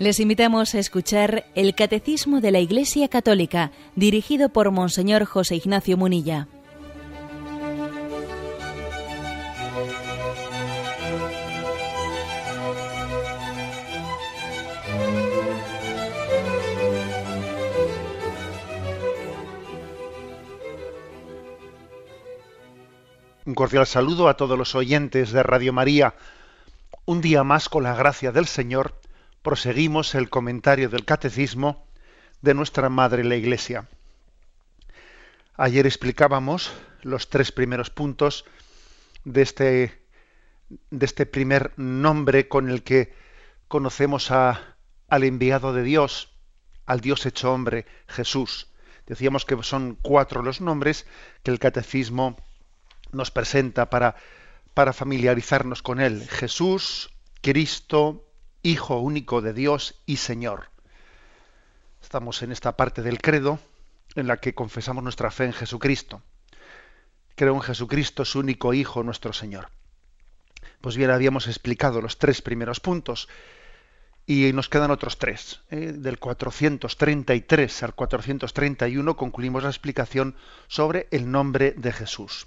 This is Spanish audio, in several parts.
Les invitamos a escuchar el Catecismo de la Iglesia Católica, dirigido por Monseñor José Ignacio Munilla. Un cordial saludo a todos los oyentes de Radio María. Un día más, con la gracia del Señor, proseguimos el comentario del Catecismo de nuestra Madre la Iglesia. Ayer explicábamos los tres primeros puntos de este, de este primer nombre con el que conocemos a, al enviado de Dios, al Dios hecho hombre, Jesús. Decíamos que son cuatro los nombres que el Catecismo nos presenta para, para familiarizarnos con él. Jesús, Cristo, Hijo único de Dios y Señor. Estamos en esta parte del credo en la que confesamos nuestra fe en Jesucristo. Creo en Jesucristo, su único Hijo, nuestro Señor. Pues bien, habíamos explicado los tres primeros puntos y nos quedan otros tres. ¿eh? Del 433 al 431 concluimos la explicación sobre el nombre de Jesús.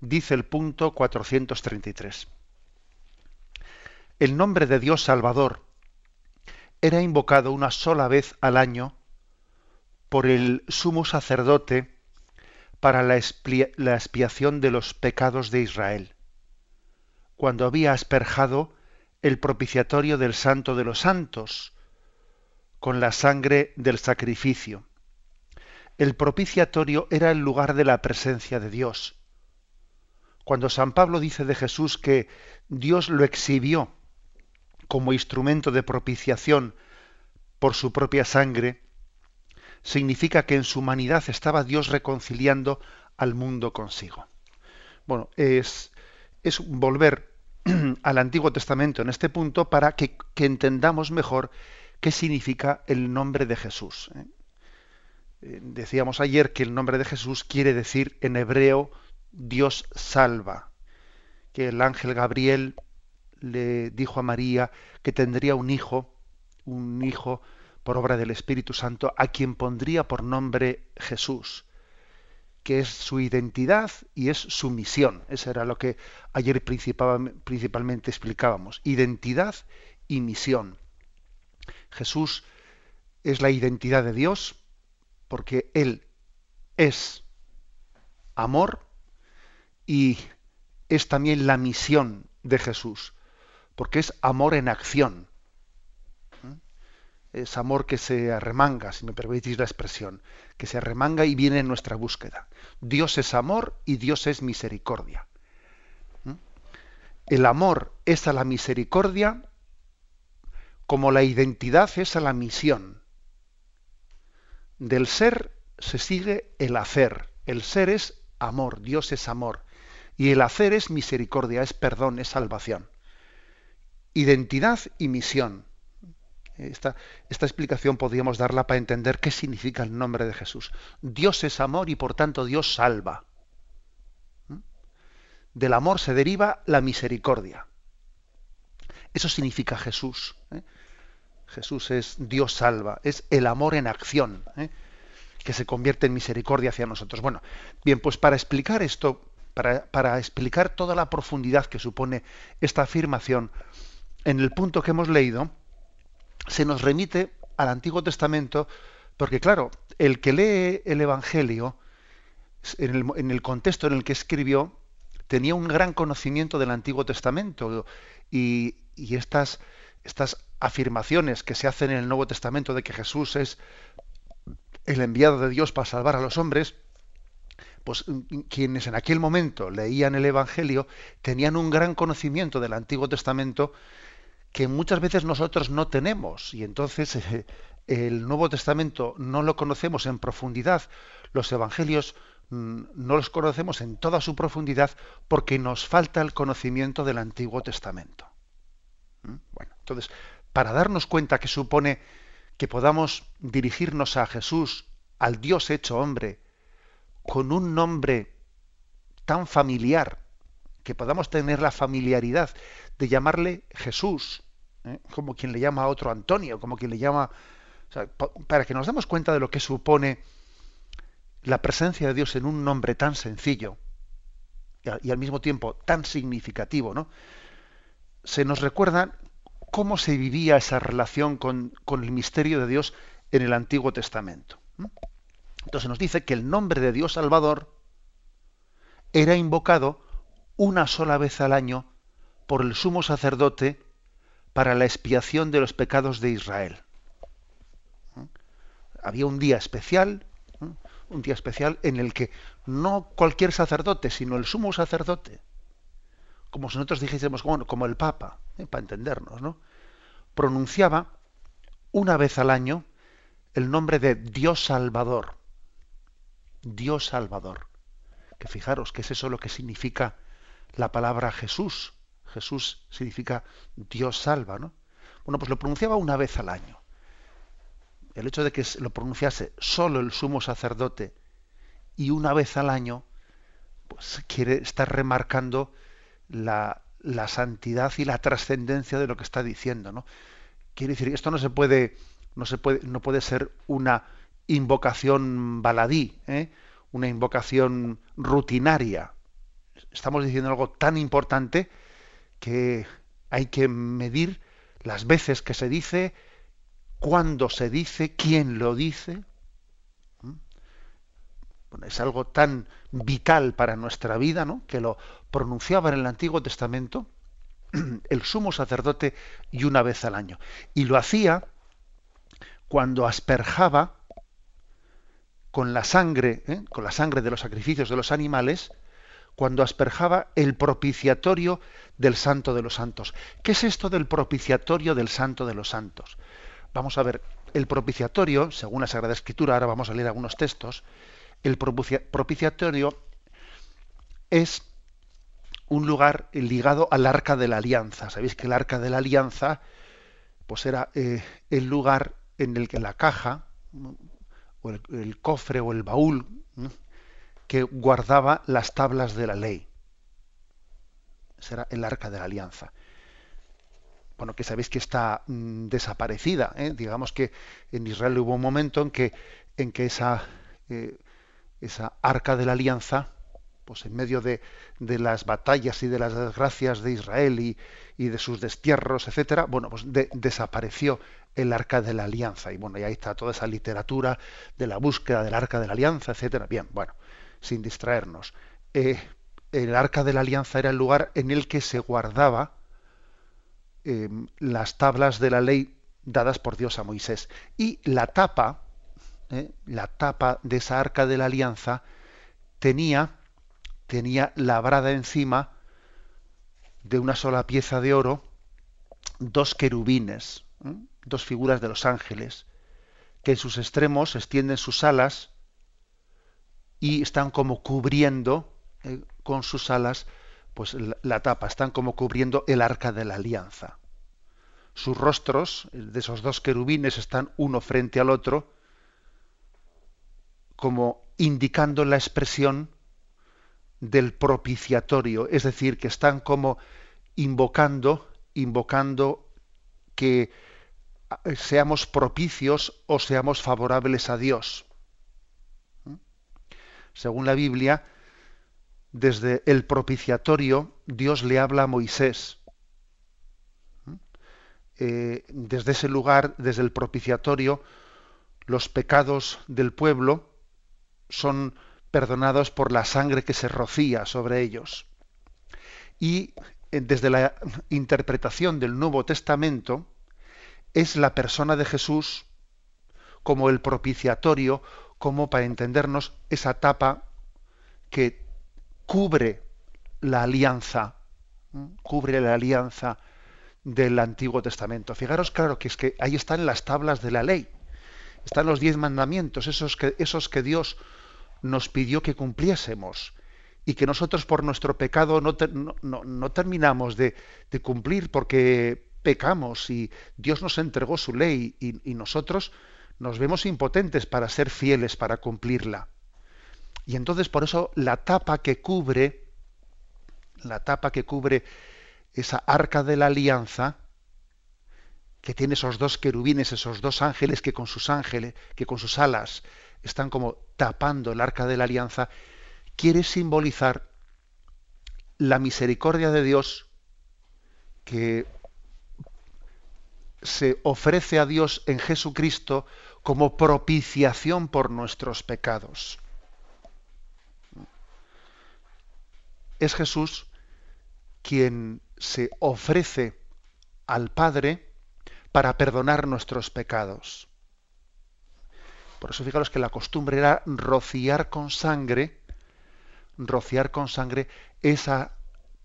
Dice el punto 433 el nombre de Dios Salvador era invocado una sola vez al año por el sumo sacerdote para la, expiación de los pecados de Israel, cuando había asperjado el propiciatorio del Santo de los Santos con la sangre del sacrificio. El propiciatorio era el lugar de la presencia de Dios. Cuando San Pablo dice de Jesús que Dios lo exhibió como instrumento de propiciación por su propia sangre, significa que en su humanidad estaba Dios reconciliando al mundo consigo. Bueno, es, es volver al Antiguo Testamento en este punto para que, entendamos mejor qué significa el nombre de Jesús. ¿eh? Eh, decíamos ayer que el nombre de Jesús quiere decir en hebreo Dios salva, que el ángel Gabriel le dijo a María que tendría un hijo, un hijo por obra del Espíritu Santo, a quien pondría por nombre Jesús, que es su identidad y es su misión. Eso era lo que ayer principalmente explicábamos. Identidad y misión. Jesús es la identidad de Dios porque Él es amor y es también la misión de Jesús porque es amor en acción. Es amor que se arremanga, si me permitís la expresión, que se arremanga y viene en nuestra búsqueda. Dios es amor y Dios es misericordia. El amor es a la misericordia como la identidad es a la misión. Del ser se sigue el hacer. El ser es amor, Dios es amor. Y el hacer es misericordia, es perdón, es salvación identidad y misión. Esta, explicación podríamos darla para entender qué significa el nombre de Jesús. Dios es amor y por tanto Dios salva. ¿Mm? Del amor se deriva la misericordia. Eso significa Jesús. ¿eh? Jesús es Dios salva, es el amor en acción, ¿eh? que se convierte en misericordia hacia nosotros. Bueno, bien, pues para explicar esto, para, para explicar toda la profundidad que supone esta afirmación, en el punto que hemos leído, se nos remite al Antiguo Testamento, porque claro, el que lee el Evangelio, en el, contexto en el que escribió, tenía un gran conocimiento del Antiguo Testamento. Y, estas, afirmaciones que se hacen en el Nuevo Testamento de que Jesús es el enviado de Dios para salvar a los hombres, pues quienes en aquel momento leían el Evangelio tenían un gran conocimiento del Antiguo Testamento que muchas veces nosotros no tenemos y entonces el Nuevo Testamento no lo conocemos en profundidad, los Evangelios mm, no los conocemos en toda su profundidad porque nos falta el conocimiento del Antiguo Testamento. ¿Mm? Bueno, entonces, para darnos cuenta que supone que podamos dirigirnos a Jesús, al Dios hecho hombre, con un nombre tan familiar, que podamos tener la familiaridad de llamarle Jesús, ¿eh? como quien le llama a otro Antonio, como quien le llama, para que nos demos cuenta de lo que supone la presencia de Dios en un nombre tan sencillo y, al mismo tiempo tan significativo, ¿no? Se nos recuerda cómo se vivía esa relación con, el misterio de Dios en el Antiguo Testamento. Entonces nos dice que el nombre de Dios Salvador era invocado una sola vez al año por el sumo sacerdote para la expiación de los pecados de Israel. Había un día especial, un día especial en el que no cualquier sacerdote, sino el sumo sacerdote, como si nosotros dijésemos, bueno, como el Papa, ¿eh? para entendernos, ¿no? pronunciaba una vez al año el nombre de Dios Salvador. Dios Salvador. Que fijaros que es eso lo que significa la palabra Jesús. Jesús significa Dios salva, ¿no? Bueno, pues lo pronunciaba una vez al año. El hecho de que lo pronunciase solo el sumo sacerdote y una vez al año, pues quiere estar remarcando la, la santidad y la trascendencia de lo que está diciendo, ¿no? Quiere decir, esto no se puede, no se puede, no puede ser una invocación baladí, ¿eh? una invocación rutinaria. Estamos diciendo algo tan importante que hay que medir las veces que se dice, cuándo se dice, quién lo dice. Bueno, es algo tan vital para nuestra vida, ¿no? Que lo pronunciaba en el Antiguo Testamento el sumo sacerdote y una vez al año. Y lo hacía cuando asperjaba con la sangre, ¿eh? con la sangre de los sacrificios de los animales, cuando asperjaba el propiciatorio del Santo de los Santos. ¿Qué es esto del propiciatorio del Santo de los Santos? Vamos a ver, el propiciatorio, según la Sagrada Escritura, ahora vamos a leer algunos textos, el propiciatorio es un lugar ligado al arca de la alianza. Sabéis que el arca de la alianza pues era eh, el lugar en el que la caja, o el, cofre o el baúl que guardaba las tablas de la ley. Ese era el arca de la alianza. Bueno, que sabéis que está mm, desaparecida. ¿eh? Digamos que en Israel hubo un momento en que, en que esa, eh, esa arca de la alianza pues en medio de, las batallas y de las desgracias de Israel y, de sus destierros, etcétera, bueno, pues desapareció el arca de la alianza. Y bueno, y ahí está toda esa literatura de la búsqueda del arca de la alianza, etcétera. Bien, bueno, sin distraernos. Eh, el arca de la alianza era el lugar en el que se guardaba em, las tablas de la ley dadas por Dios a Moisés. Y la tapa, eh, la tapa de esa arca de la alianza, tenía tenía labrada encima de una sola pieza de oro dos querubines, dos figuras de los ángeles, que en sus extremos extienden sus alas y están como cubriendo eh, con sus alas pues la, tapa, están como cubriendo el arca de la alianza. Sus rostros de esos dos querubines están uno frente al otro, como indicando la expresión del propiciatorio, es decir, que están como invocando, invocando que eh, seamos propicios o seamos favorables a Dios. Según la Biblia, desde el propiciatorio Dios le habla a Moisés. ¿Mm? Eh, desde ese lugar, desde el propiciatorio, los pecados del pueblo son perdonados por la sangre que se rocía sobre ellos. Y eh, desde la interpretación del Nuevo Testamento es la persona de Jesús como el propiciatorio, como para entendernos esa tapa que cubre la alianza, cubre la alianza del Antiguo Testamento. Fijaros, claro, que es que ahí están las tablas de la ley, están los diez mandamientos, esos que, Dios nos pidió que cumpliésemos y que nosotros por nuestro pecado no, terminamos de, cumplir porque pecamos y Dios nos entregó su ley y, nosotros nos vemos impotentes para ser fieles, para cumplirla. Y entonces por eso la tapa que cubre, la tapa que cubre esa arca de la alianza, que tiene esos dos querubines, esos dos ángeles que con sus ángeles, que con sus alas están como tapando el arca de la alianza, quiere simbolizar la misericordia de Dios que se ofrece a Dios en Jesucristo como propiciación por nuestros pecados. Es Jesús quien se ofrece al Padre para perdonar nuestros pecados. Por eso fijaros que la costumbre era rociar con sangre, rociar con sangre esa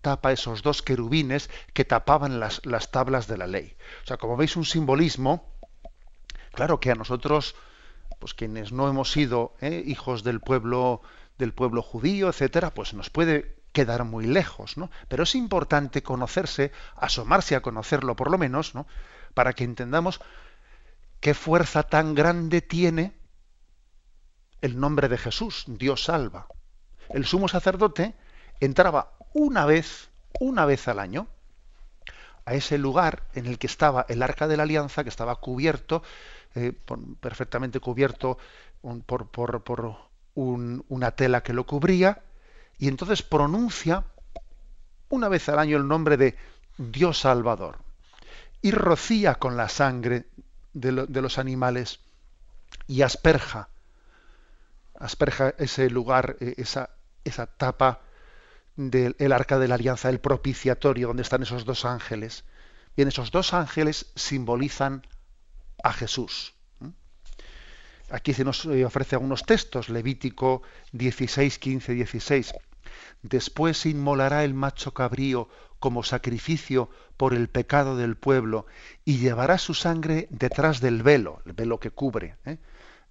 tapa, esos dos querubines que tapaban las, las tablas de la ley. O sea, como veis un simbolismo, claro que a nosotros, pues quienes no hemos sido ¿eh? hijos del pueblo, del pueblo judío, etcétera, pues nos puede quedar muy lejos, ¿no? Pero es importante conocerse, asomarse a conocerlo por lo menos, ¿no? Para que entendamos qué fuerza tan grande tiene el nombre de Jesús, Dios salva. El sumo sacerdote entraba una vez, una vez al año, a ese lugar en el que estaba el arca de la alianza, que estaba cubierto, eh, perfectamente cubierto por, por, una tela que lo cubría, y entonces pronuncia una vez al año el nombre de Dios Salvador, y rocía con la sangre de, de los animales, y asperja asperja ese lugar, eh, esa, esa tapa del arca de la alianza, el propiciatorio, donde están esos dos ángeles. Bien, esos dos ángeles simbolizan a Jesús. Aquí se nos eh, ofrece algunos textos, Levítico 16, 15, 16. Después inmolará el macho cabrío como sacrificio por el pecado del pueblo y llevará su sangre detrás del velo, el velo que cubre. ¿eh?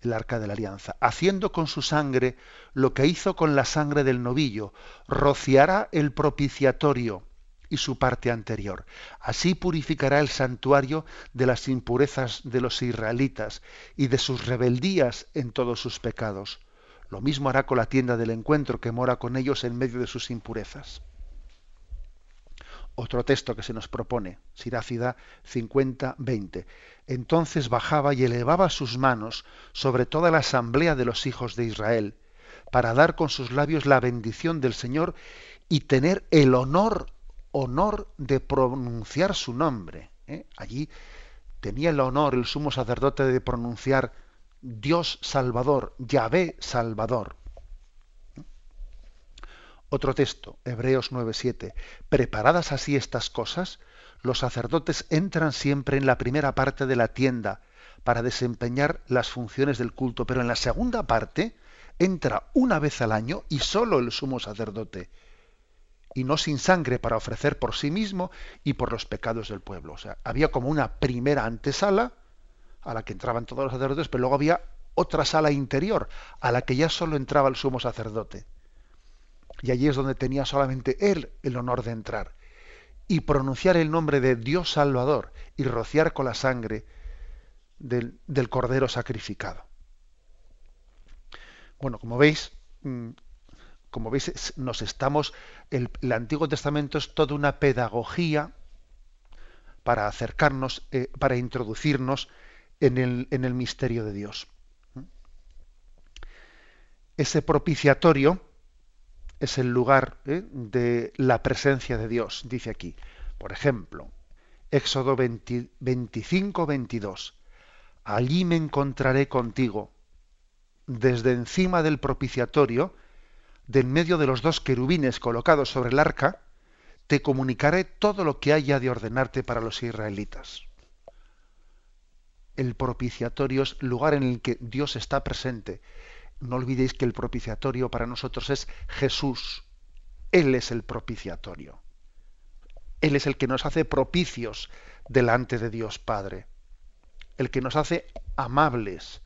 el arca de la alianza, haciendo con su sangre lo que hizo con la sangre del novillo, rociará el propiciatorio y su parte anterior. Así purificará el santuario de las impurezas de los israelitas y de sus rebeldías en todos sus pecados. Lo mismo hará con la tienda del encuentro que mora con ellos en medio de sus impurezas. Otro texto que se nos propone, Sirácida 50-20. Entonces bajaba y elevaba sus manos sobre toda la asamblea de los hijos de Israel, para dar con sus labios la bendición del Señor y tener el honor, honor de pronunciar su nombre. ¿eh? Allí tenía el honor el sumo sacerdote de pronunciar Dios Salvador, Yahvé Salvador. Otro texto, Hebreos 9:7. Preparadas así estas cosas, los sacerdotes entran siempre en la primera parte de la tienda para desempeñar las funciones del culto, pero en la segunda parte entra una vez al año y solo el sumo sacerdote, y no sin sangre para ofrecer por sí mismo y por los pecados del pueblo. O sea, había como una primera antesala a la que entraban todos los sacerdotes, pero luego había otra sala interior a la que ya solo entraba el sumo sacerdote y allí es donde tenía solamente él el honor de entrar, y pronunciar el nombre de Dios Salvador y rociar con la sangre del, cordero sacrificado. Bueno, como veis, mm, como veis, nos estamos. El, Antiguo Testamento es toda una pedagogía para acercarnos, eh, para introducirnos en el, misterio de Dios. Ese propiciatorio es el lugar ¿eh? de la presencia de Dios, dice aquí. Por ejemplo, Éxodo 25, 22. Allí me encontraré contigo. Desde encima del propiciatorio, de en medio de los dos querubines colocados sobre el arca, te comunicaré todo lo que haya de ordenarte para los israelitas. El propiciatorio es lugar en el que Dios está presente, no olvidéis que el propiciatorio para nosotros es Jesús. Él es el propiciatorio. Él es el que nos hace propicios delante de Dios Padre. El que nos hace amables.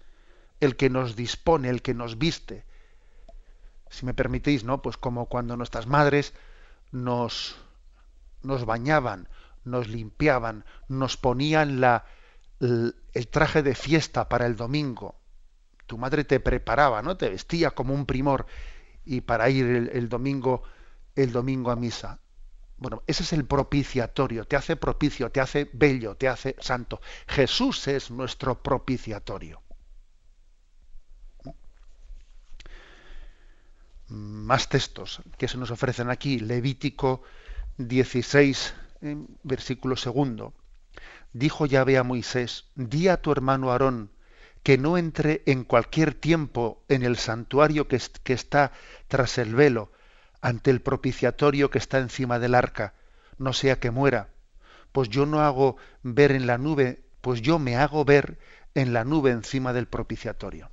El que nos dispone, el que nos viste. Si me permitís, ¿no? Pues como cuando nuestras madres nos, nos bañaban, nos limpiaban, nos ponían la, el traje de fiesta para el domingo tu madre te preparaba, ¿no? Te vestía como un primor y para ir el, domingo el domingo a misa. Bueno, ese es el propiciatorio, te hace propicio, te hace bello, te hace santo. Jesús es nuestro propiciatorio. Más textos que se nos ofrecen aquí. Levítico 16, versículo segundo. Dijo Yahvé a Moisés, di a tu hermano Aarón que no entre en cualquier tiempo en el santuario que, que está tras el velo, ante el propiciatorio que está encima del arca, no sea que muera. Pues yo no hago ver en la nube, pues yo me hago ver en la nube encima del propiciatorio.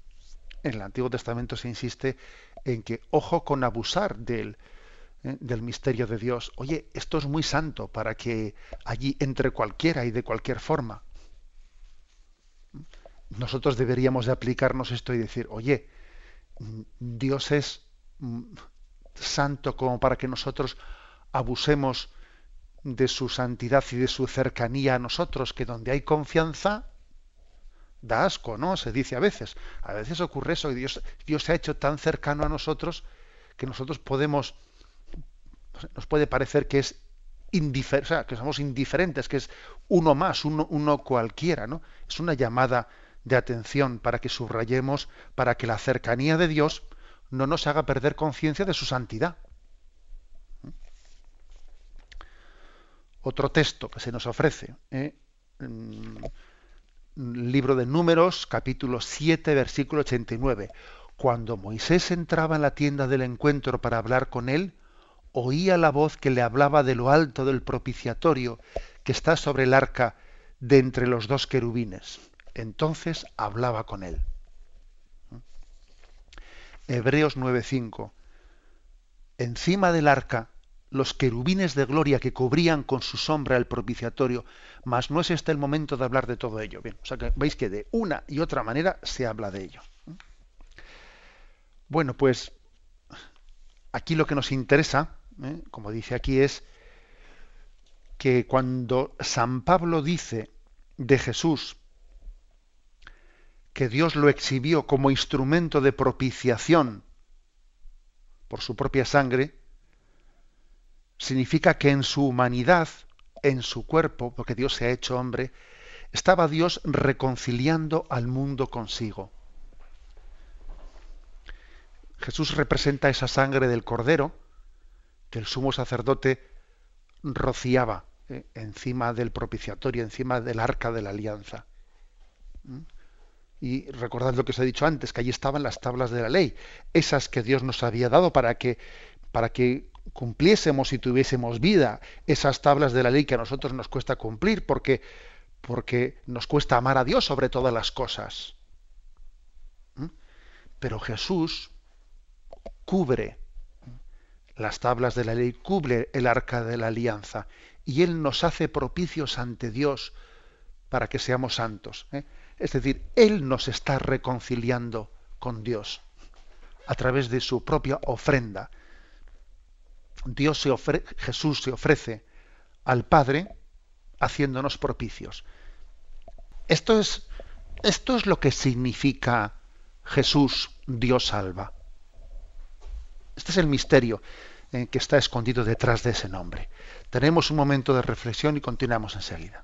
En el Antiguo Testamento se insiste en que ojo con abusar del, eh, del misterio de Dios. Oye, esto es muy santo para que allí entre cualquiera y de cualquier forma. Nosotros deberíamos de aplicarnos esto y decir, oye, Dios es mm, santo como para que nosotros abusemos de su santidad y de su cercanía a nosotros, que donde hay confianza, da asco, ¿no? Se dice a veces. A veces ocurre eso, y Dios, Dios se ha hecho tan cercano a nosotros que nosotros podemos, nos puede parecer que es indiferente, o sea, que somos indiferentes, que es uno más, uno, uno cualquiera, ¿no? Es una llamada de atención para que subrayemos, para que la cercanía de Dios no nos haga perder conciencia de su santidad. Otro texto que se nos ofrece, ¿eh? Libro de Números, capítulo 7, versículo 89. Cuando Moisés entraba en la tienda del encuentro para hablar con él, oía la voz que le hablaba de lo alto del propiciatorio que está sobre el arca de entre los dos querubines. Entonces hablaba con él. Hebreos 9:5. Encima del arca, los querubines de gloria que cubrían con su sombra el propiciatorio, mas no es este el momento de hablar de todo ello. Bien, o sea que veis que de una y otra manera se habla de ello. Bueno, pues aquí lo que nos interesa, ¿eh? como dice aquí, es que cuando San Pablo dice de Jesús que Dios lo exhibió como instrumento de propiciación por su propia sangre, significa que en su humanidad, en su cuerpo, porque Dios se ha hecho hombre, estaba Dios reconciliando al mundo consigo. Jesús representa esa sangre del cordero que el sumo sacerdote rociaba eh, encima del propiciatorio, encima del arca de la alianza. ¿Mm? Y recordad lo que os he dicho antes, que allí estaban las tablas de la ley, esas que Dios nos había dado para que, para que cumpliésemos y tuviésemos vida, esas tablas de la ley que a nosotros nos cuesta cumplir porque, porque nos cuesta amar a Dios sobre todas las cosas. ¿Mm? Pero Jesús cubre las tablas de la ley, cubre el arca de la alianza y Él nos hace propicios ante Dios para que seamos santos. ¿eh? Es decir, Él nos está reconciliando con Dios a través de su propia ofrenda. Dios se Jesús se ofrece al Padre haciéndonos propicios. Esto es, esto es lo que significa Jesús, Dios salva. Este es el misterio eh, que está escondido detrás de ese nombre. Tenemos un momento de reflexión y continuamos enseguida.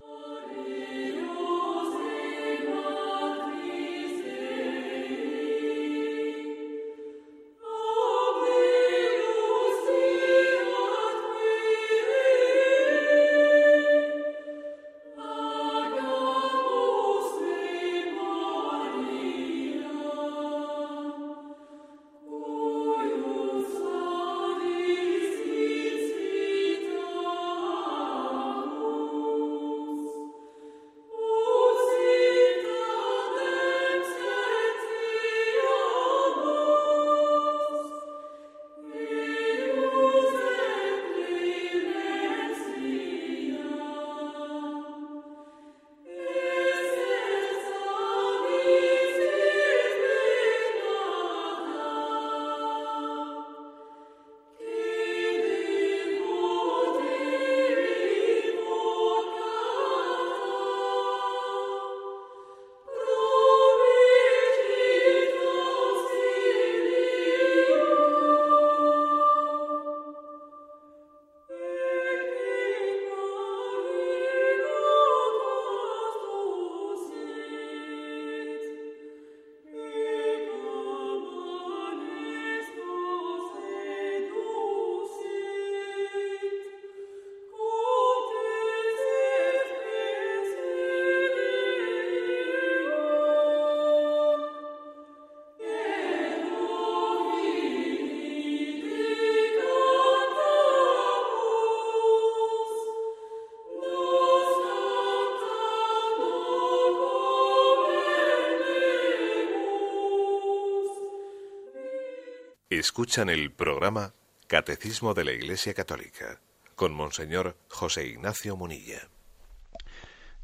Escuchan el programa Catecismo de la Iglesia Católica con Monseñor José Ignacio Munilla.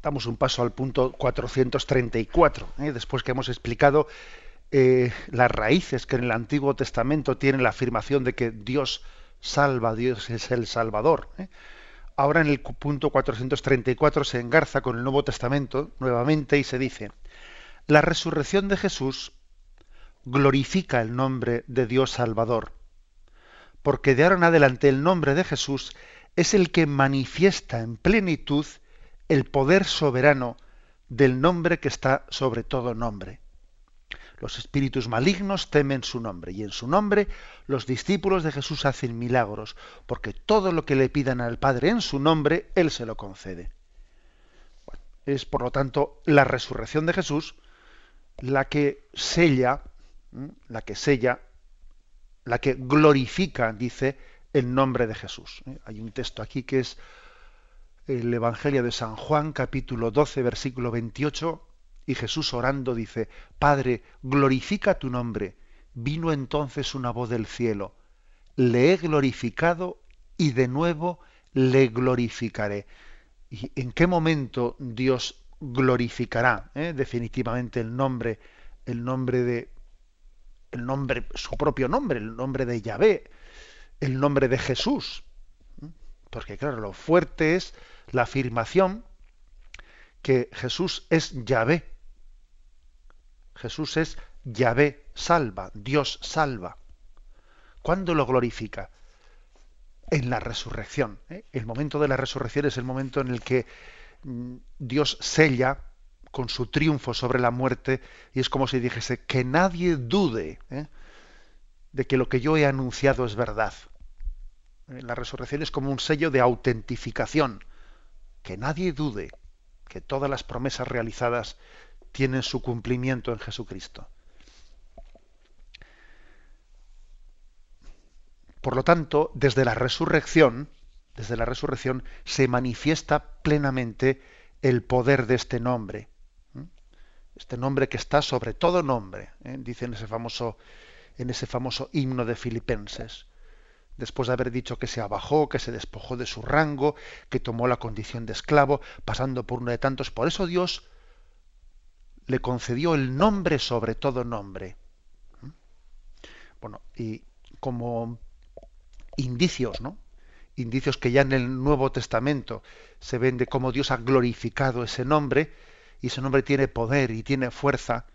Damos un paso al punto 434, ¿eh? después que hemos explicado eh, las raíces que en el Antiguo Testamento tienen la afirmación de que Dios salva, Dios es el Salvador. ¿eh? Ahora en el punto 434 se engarza con el Nuevo Testamento nuevamente y se dice, la resurrección de Jesús glorifica el nombre de Dios Salvador, porque de ahora en adelante el nombre de Jesús es el que manifiesta en plenitud el poder soberano del nombre que está sobre todo nombre. Los espíritus malignos temen su nombre y en su nombre los discípulos de Jesús hacen milagros, porque todo lo que le pidan al Padre en su nombre, Él se lo concede. es por lo tanto la resurrección de Jesús la que sella, la que sella, la que glorifica, dice, el nombre de Jesús. ¿eh? Hay un texto aquí que es el Evangelio de San Juan, capítulo 12, versículo 28, y Jesús orando dice, Padre, glorifica tu nombre. Vino entonces una voz del cielo, le he glorificado y de nuevo le glorificaré. ¿Y en qué momento Dios glorificará eh, definitivamente el nombre, el nombre de, el nombre, su propio nombre, el nombre de Yahvé, el nombre de Jesús? Porque claro, lo fuerte es la afirmación que Jesús es Yahvé, Jesús es Yahvé salva, Dios salva. ¿Cuándo lo glorifica? En la resurrección. ¿eh? El momento de la resurrección es el momento en el que mm, Dios sella con su triunfo sobre la muerte y es como si dijese que nadie dude ¿eh? de que lo que yo he anunciado es verdad. ¿Eh? La resurrección es como un sello de autentificación. Que nadie dude que todas las promesas realizadas tienen su cumplimiento en Jesucristo. Por lo tanto, desde la resurrección, desde la resurrección se manifiesta plenamente el poder de este nombre. Este nombre que está sobre todo nombre, ¿eh? dice ese famoso en ese famoso himno de Filipenses. Después de haber dicho que se abajó, que se despojó de su rango, que tomó la condición de esclavo, pasando por uno de tantos. Por eso Dios le concedió el nombre sobre todo nombre. Bueno, y como indicios, ¿no? Indicios que ya en el Nuevo Testamento se ven de cómo Dios ha glorificado ese nombre, y ese nombre tiene poder y tiene fuerza.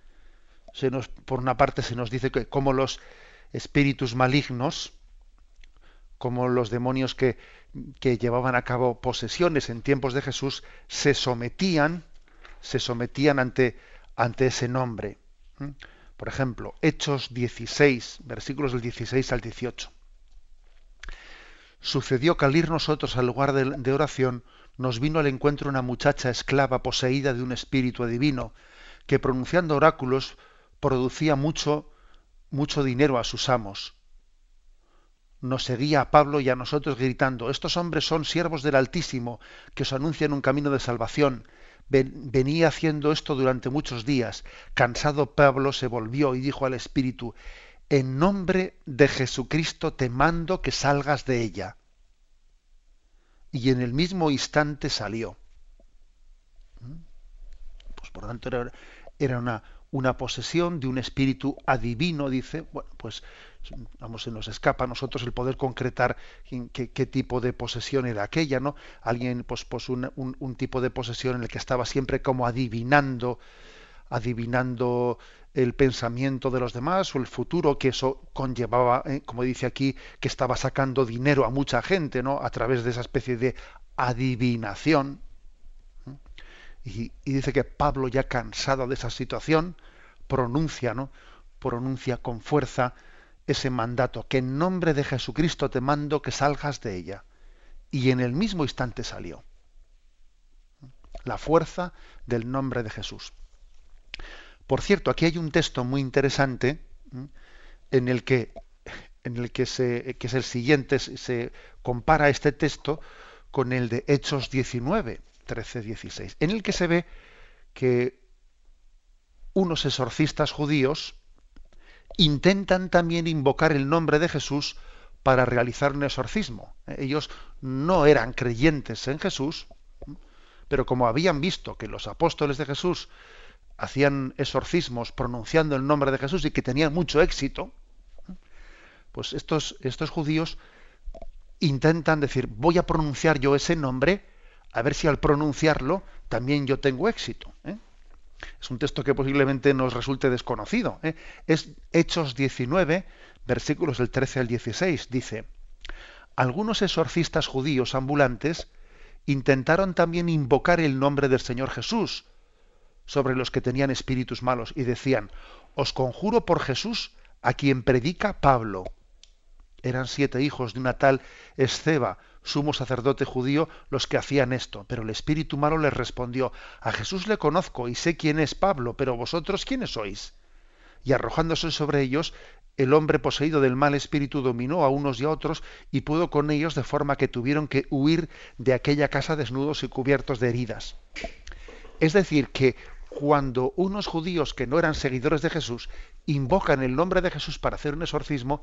Se nos, por una parte se nos dice que como los espíritus malignos, como los demonios que, que llevaban a cabo posesiones en tiempos de Jesús, se sometían, se sometían ante ante ese nombre. Por ejemplo, Hechos 16, versículos del 16 al 18. Sucedió que al ir nosotros al lugar de, oración, nos vino al encuentro una muchacha esclava poseída de un espíritu divino, que pronunciando oráculos producía mucho, mucho dinero a sus amos. Nos seguía a Pablo y a nosotros gritando, estos hombres son siervos del Altísimo, que os anuncian un camino de salvación venía haciendo esto durante muchos días. Cansado Pablo se volvió y dijo al Espíritu, en nombre de Jesucristo te mando que salgas de ella. Y en el mismo instante salió. ¿Mm? Pues por tanto era, era una, una posesión de un espíritu adivino, dice, bueno, pues vamos, se nos escapa a nosotros el poder concretar qué, tipo de posesión era aquella, ¿no? Alguien, pues, pues un, un, tipo de posesión en el que estaba siempre como adivinando, adivinando el pensamiento de los demás o el futuro que eso conllevaba, ¿eh? como dice aquí, que estaba sacando dinero a mucha gente, ¿no? A través de esa especie de adivinación. Y, dice que Pablo, ya cansado de esa situación, pronuncia, ¿no? Pronuncia con fuerza ese mandato, que en nombre de Jesucristo te mando que salgas de ella. Y en el mismo instante salió. La fuerza del nombre de Jesús. Por cierto, aquí hay un texto muy interesante en el que, en el que, se, que es el siguiente, se compara este texto con el de Hechos 19 13-16, en el que se ve que unos exorcistas judíos intentan también invocar el nombre de Jesús para realizar un exorcismo. Ellos no eran creyentes en Jesús, pero como habían visto que los apóstoles de Jesús hacían exorcismos pronunciando el nombre de Jesús y que tenían mucho éxito, pues estos, estos judíos intentan decir, voy a pronunciar yo ese nombre, a ver si al pronunciarlo también yo tengo éxito. ¿eh? Es un texto que posiblemente nos resulte desconocido. ¿eh? Es Hechos 19, versículos del 13 al 16. Dice, algunos exorcistas judíos ambulantes intentaron también invocar el nombre del Señor Jesús sobre los que tenían espíritus malos y decían, os conjuro por Jesús a quien predica Pablo. Eran siete hijos de una tal Esceba, sumo sacerdote judío, los que hacían esto. Pero el espíritu malo les respondió, a Jesús le conozco y sé quién es Pablo, pero vosotros quiénes sois. Y arrojándose sobre ellos, el hombre poseído del mal espíritu dominó a unos y a otros y pudo con ellos de forma que tuvieron que huir de aquella casa desnudos y cubiertos de heridas. Es decir, que cuando unos judíos que no eran seguidores de Jesús invocan el nombre de Jesús para hacer un exorcismo,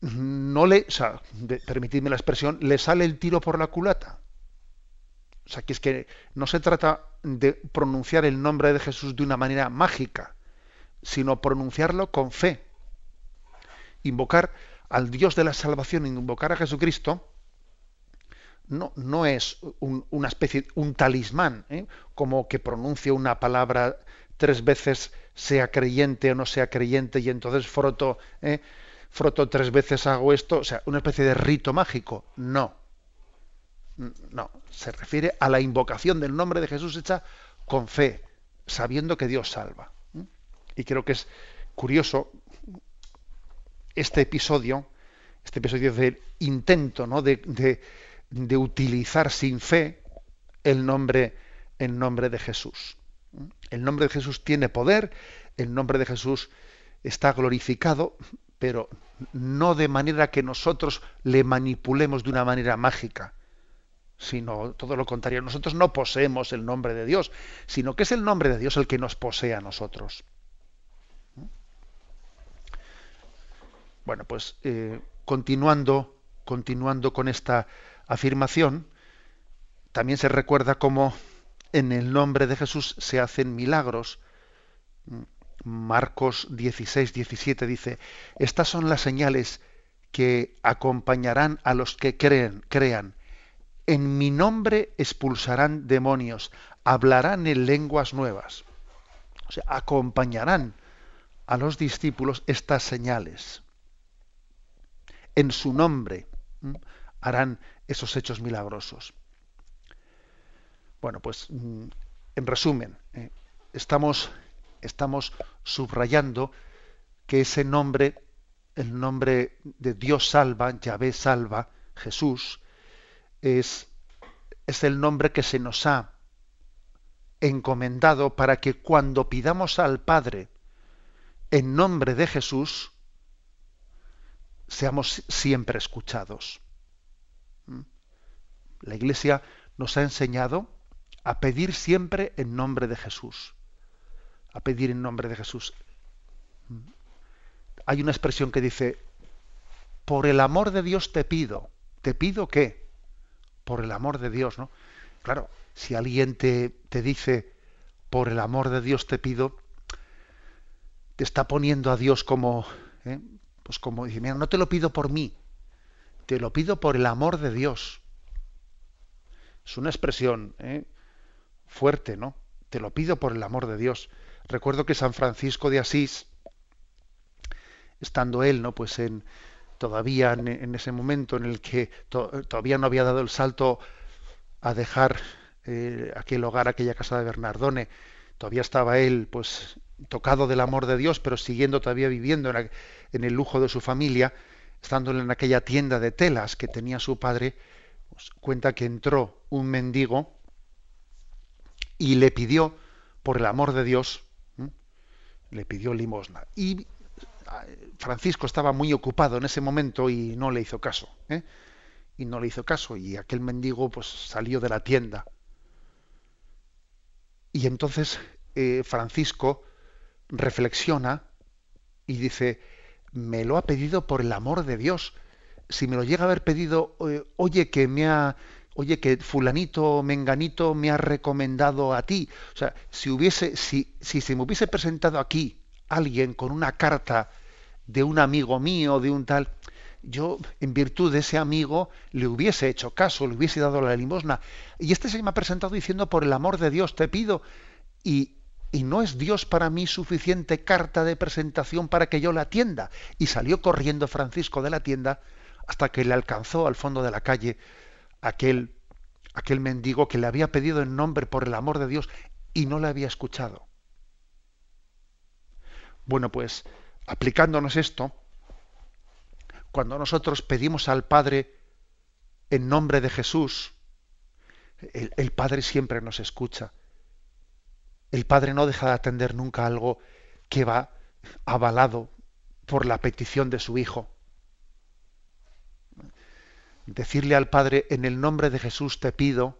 no le, o sea, permitidme la expresión, le sale el tiro por la culata. O sea, que es que no se trata de pronunciar el nombre de Jesús de una manera mágica, sino pronunciarlo con fe. Invocar al Dios de la salvación, invocar a Jesucristo, no, no es una especie, un talismán, ¿eh? como que pronuncie una palabra tres veces, sea creyente o no sea creyente, y entonces froto, ¿eh? froto tres veces, hago esto, o sea, una especie de rito mágico. No. No, se refiere a la invocación del nombre de Jesús hecha con fe, sabiendo que Dios salva. Y creo que es curioso este episodio, este episodio del intento ¿no? de, utilizar sin fe el nombre, el nombre de Jesús. El nombre de Jesús tiene poder, el nombre de Jesús está glorificado, pero no de manera que nosotros le manipulemos de una manera mágica, sino todo lo contrario. Nosotros no poseemos el nombre de Dios, sino que es el nombre de Dios el que nos posee a nosotros. Bueno, pues eh, continuando, continuando con esta afirmación, también se recuerda cómo en el nombre de Jesús se hacen milagros. Marcos 16, 17 dice, estas son las señales que acompañarán a los que creen, crean. En mi nombre expulsarán demonios, hablarán en lenguas nuevas. O sea, acompañarán a los discípulos estas señales en su nombre harán esos hechos milagrosos. Bueno, pues mm, en resumen, eh, estamos, estamos subrayando que ese nombre, el nombre de Dios salva, Yahvé salva, Jesús, es, es el nombre que se nos ha encomendado para que cuando pidamos al Padre en nombre de Jesús, seamos siempre escuchados. La Iglesia nos ha enseñado a pedir siempre en nombre de Jesús. A pedir en nombre de Jesús. Hay una expresión que dice, por el amor de Dios te pido. ¿Te pido qué? Por el amor de Dios, ¿no? Claro, si alguien te, te dice, por el amor de Dios te pido, te está poniendo a Dios como, ¿eh? pues como dice, mira, no te lo pido por mí, te lo pido por el amor de Dios. Es una expresión ¿eh? fuerte, ¿no? Te lo pido por el amor de Dios. Recuerdo que San Francisco de Asís, estando él, ¿no? Pues en todavía en, ese momento en el que todavía no había dado el salto a dejar eh, aquel hogar, aquella casa de Bernardone, todavía estaba él, pues tocado del amor de Dios, pero siguiendo todavía viviendo en, el lujo de su familia, estando en aquella tienda de telas que tenía su padre, pues, cuenta que entró un mendigo y le pidió, por el amor de Dios, le pidió limosna. Y ah, Francisco estaba muy ocupado en ese momento y no le hizo caso. ¿eh? Y no le hizo caso. Y aquel mendigo pues salió de la tienda. Y entonces eh, Francisco reflexiona y dice, me lo ha pedido por el amor de Dios. Si me lo llega a haber pedido, eh, oye que me ha, oye que fulanito menganito me ha recomendado a ti. O sea, si hubiese, si, si se me hubiese presentado aquí alguien con una carta de un amigo mío, de un tal, yo en virtud de ese amigo le hubiese hecho caso, le hubiese dado la limosna. Y este se me ha presentado diciendo, por el amor de Dios te pido, y, y no es Dios para mí suficiente carta de presentación para que yo la atienda. Y salió corriendo Francisco de la tienda hasta que le alcanzó al fondo de la calle aquel, aquel mendigo que le había pedido en nombre por el amor de Dios y no le había escuchado. Bueno, pues aplicándonos esto, cuando nosotros pedimos al Padre en nombre de Jesús, el, el, Padre siempre nos escucha. El Padre no deja de atender nunca algo que va avalado por la petición de su Hijo. Decirle al Padre, en el nombre de Jesús te pido,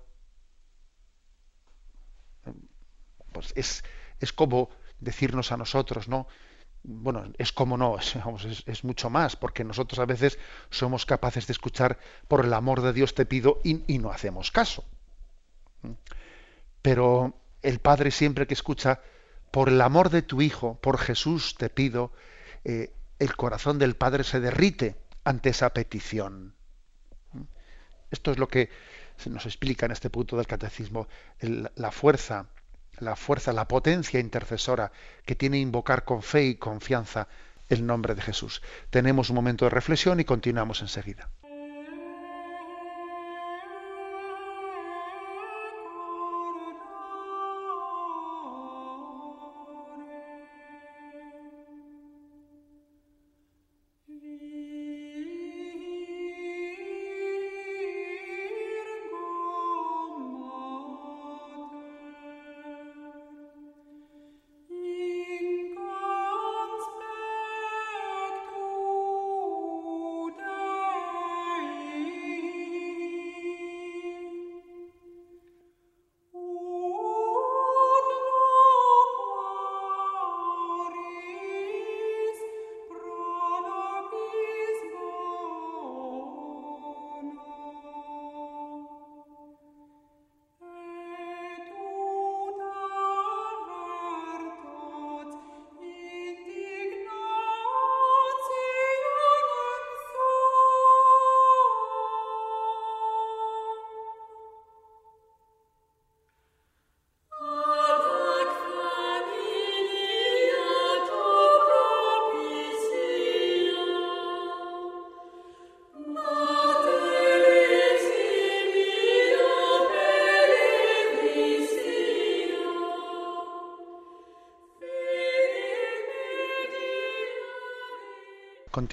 pues es, es como decirnos a nosotros, ¿no? Bueno, es como no, es, mucho más, porque nosotros a veces somos capaces de escuchar por el amor de Dios te pido y, y no hacemos caso. Pero el Padre siempre que escucha por el amor de tu Hijo, por Jesús te pido, eh, el corazón del Padre se derrite ante esa petición. Esto es lo que se nos explica en este punto del catecismo, la fuerza la fuerza, la potencia intercesora que tiene invocar con fe y confianza el nombre de Jesús. Tenemos un momento de reflexión y continuamos enseguida.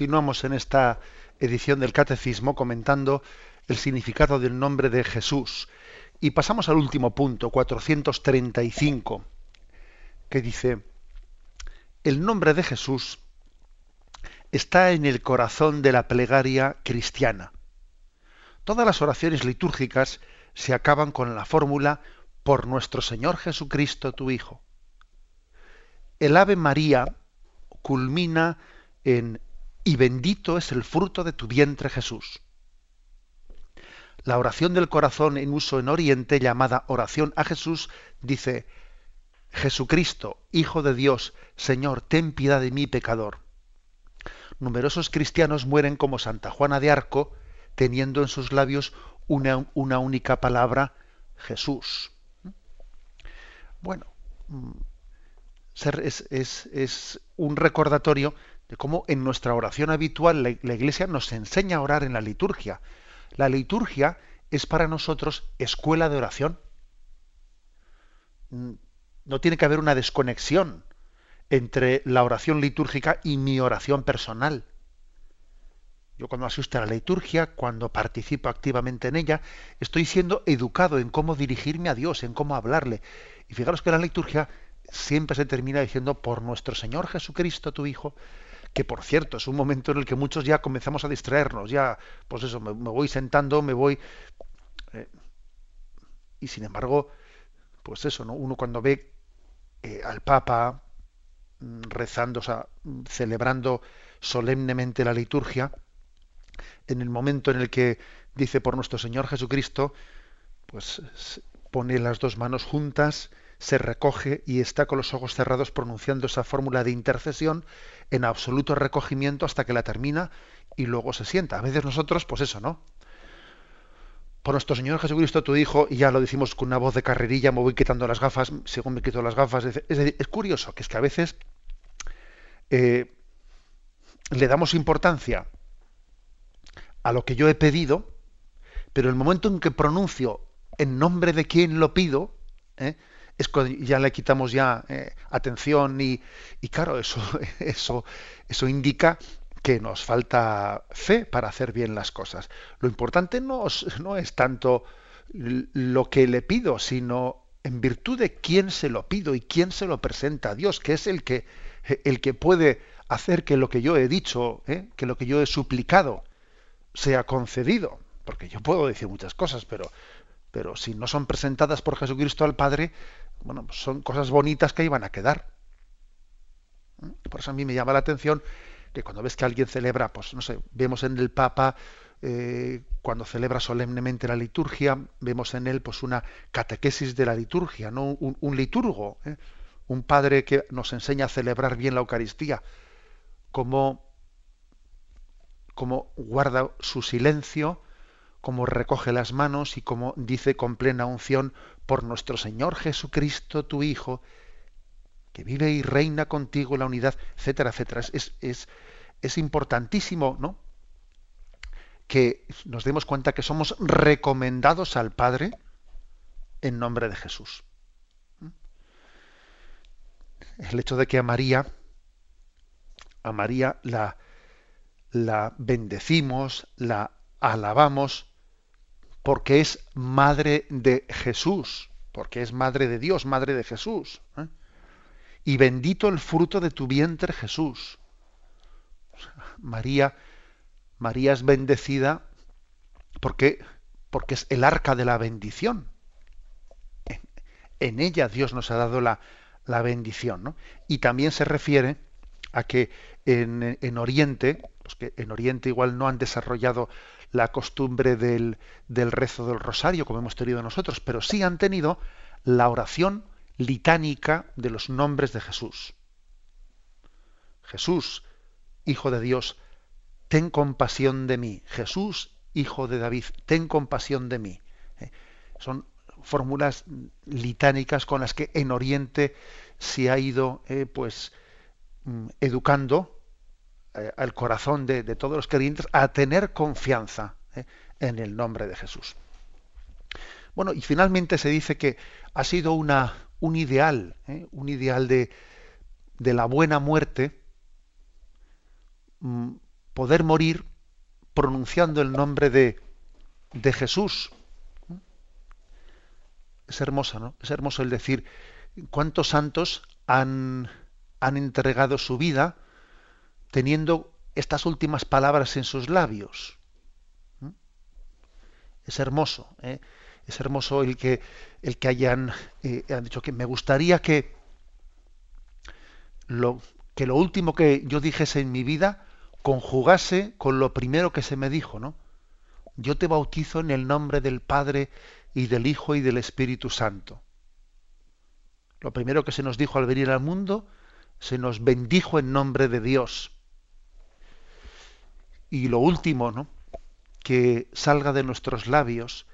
Continuamos en esta edición del Catecismo comentando el significado del nombre de Jesús. Y pasamos al último punto, 435, que dice, el nombre de Jesús está en el corazón de la plegaria cristiana. Todas las oraciones litúrgicas se acaban con la fórmula por nuestro Señor Jesucristo, tu Hijo. El Ave María culmina en y bendito es el fruto de tu vientre Jesús. La oración del corazón en uso en Oriente, llamada oración a Jesús, dice, Jesucristo, Hijo de Dios, Señor, ten piedad de mí, pecador. Numerosos cristianos mueren como Santa Juana de Arco, teniendo en sus labios una, única palabra, Jesús. Bueno, mm, es, es un recordatorio de cómo en nuestra oración habitual la, Iglesia nos enseña a orar en la liturgia. La liturgia es para nosotros escuela de oración. Mm, no tiene que haber una desconexión entre la oración litúrgica y mi oración personal. Yo cuando asisto a la liturgia, cuando participo activamente en ella, estoy siendo educado en cómo dirigirme a Dios, en cómo hablarle. Y fijaros que la liturgia siempre se termina diciendo por nuestro Señor Jesucristo, tu Hijo, que por cierto es un momento en el que muchos ya comenzamos a distraernos, ya, pues eso, me, voy sentando, me voy... Eh, y sin embargo, pues eso, ¿no? Uno cuando ve eh, al Papa mm, rezando, o sea, celebrando solemnemente la liturgia, en el momento en el que dice por nuestro Señor Jesucristo, pues pone las dos manos juntas, se recoge y está con los ojos cerrados pronunciando esa fórmula de intercesión en absoluto recogimiento hasta que la termina y luego se sienta. A veces nosotros, pues eso, ¿no? Por nuestro Señor Jesucristo, tu Hijo, y ya lo decimos con una voz de carrerilla, me voy quitando las gafas, según me quito las gafas. Es, curioso, que es que a veces eh, le damos importancia a lo que yo he pedido, pero el momento en que pronuncio en nombre de quien lo pido, ¿eh? Es cuando ya le quitamos ya eh, atención y, y, claro, eso, eso, eso indica que nos falta fe para hacer bien las cosas. Lo importante no, no es tanto lo que le pido, sino en virtud de quién se lo pido y quién se lo presenta a Dios, que es el que, el que puede hacer que lo que yo he dicho, ¿eh? que lo que yo he suplicado, sea concedido. Porque yo puedo decir muchas cosas, pero, pero si no son presentadas por Jesucristo al Padre, bueno, pues son cosas bonitas que iban a quedar. ¿Eh? Por eso a mí me llama la atención que cuando ves que alguien celebra, pues no sé, vemos en el Papa eh, cuando celebra solemnemente la liturgia, vemos en él pues una catequesis de la liturgia, no un, liturgo, un padre que nos enseña a celebrar bien la Eucaristía cómo, guarda su silencio, cómo recoge las manos y cómo dice con plena unción, por nuestro Señor Jesucristo, tu Hijo, que vive y reina contigo en la unidad, etcétera, etcétera. Es, es, es importantísimo, ¿no? Que nos demos cuenta que somos recomendados al Padre en nombre de Jesús. El hecho de que a María a María la, la bendecimos, la alabamos, porque es madre de Jesús, porque es madre de Dios, madre de Jesús. ¿eh? Y bendito el fruto de tu vientre, Jesús. María, María es bendecida porque, porque es el arca de la bendición. En, ella Dios nos ha dado la, la bendición. ¿no? Y también se refiere a que en, Oriente, los que en Oriente igual no han desarrollado la costumbre del, del rezo del rosario como hemos tenido nosotros, pero sí han tenido la oración litánica de los nombres de Jesús. Jesús, Hijo de Dios, ten compasión de mí. Jesús, Hijo de David, ten compasión de mí. Eh, son fórmulas litánicas con las que en Oriente se ha ido eh, pues Mm, educando eh, al corazón de, todos los creyentes a tener confianza eh, en el nombre de Jesús. Bueno, y finalmente se dice que ha sido una, un ideal, eh, un ideal de, de, la buena muerte, mm, poder morir pronunciando el nombre de, de Jesús. Es hermoso, ¿no? Es hermoso el decir cuántos santos han, han entregado su vida teniendo estas últimas palabras en sus labios. ¿Mm? Es hermoso, ¿eh? es hermoso el que, el que hayan eh, han dicho que me gustaría que lo, que lo último que yo dijese en mi vida conjugase con lo primero que se me dijo, ¿no? Yo te bautizo en el nombre del Padre y del Hijo y del Espíritu Santo. Lo primero que se nos dijo al venir al mundo se nos bendijo en nombre de Dios. Y lo último, ¿no? que salga de nuestros labios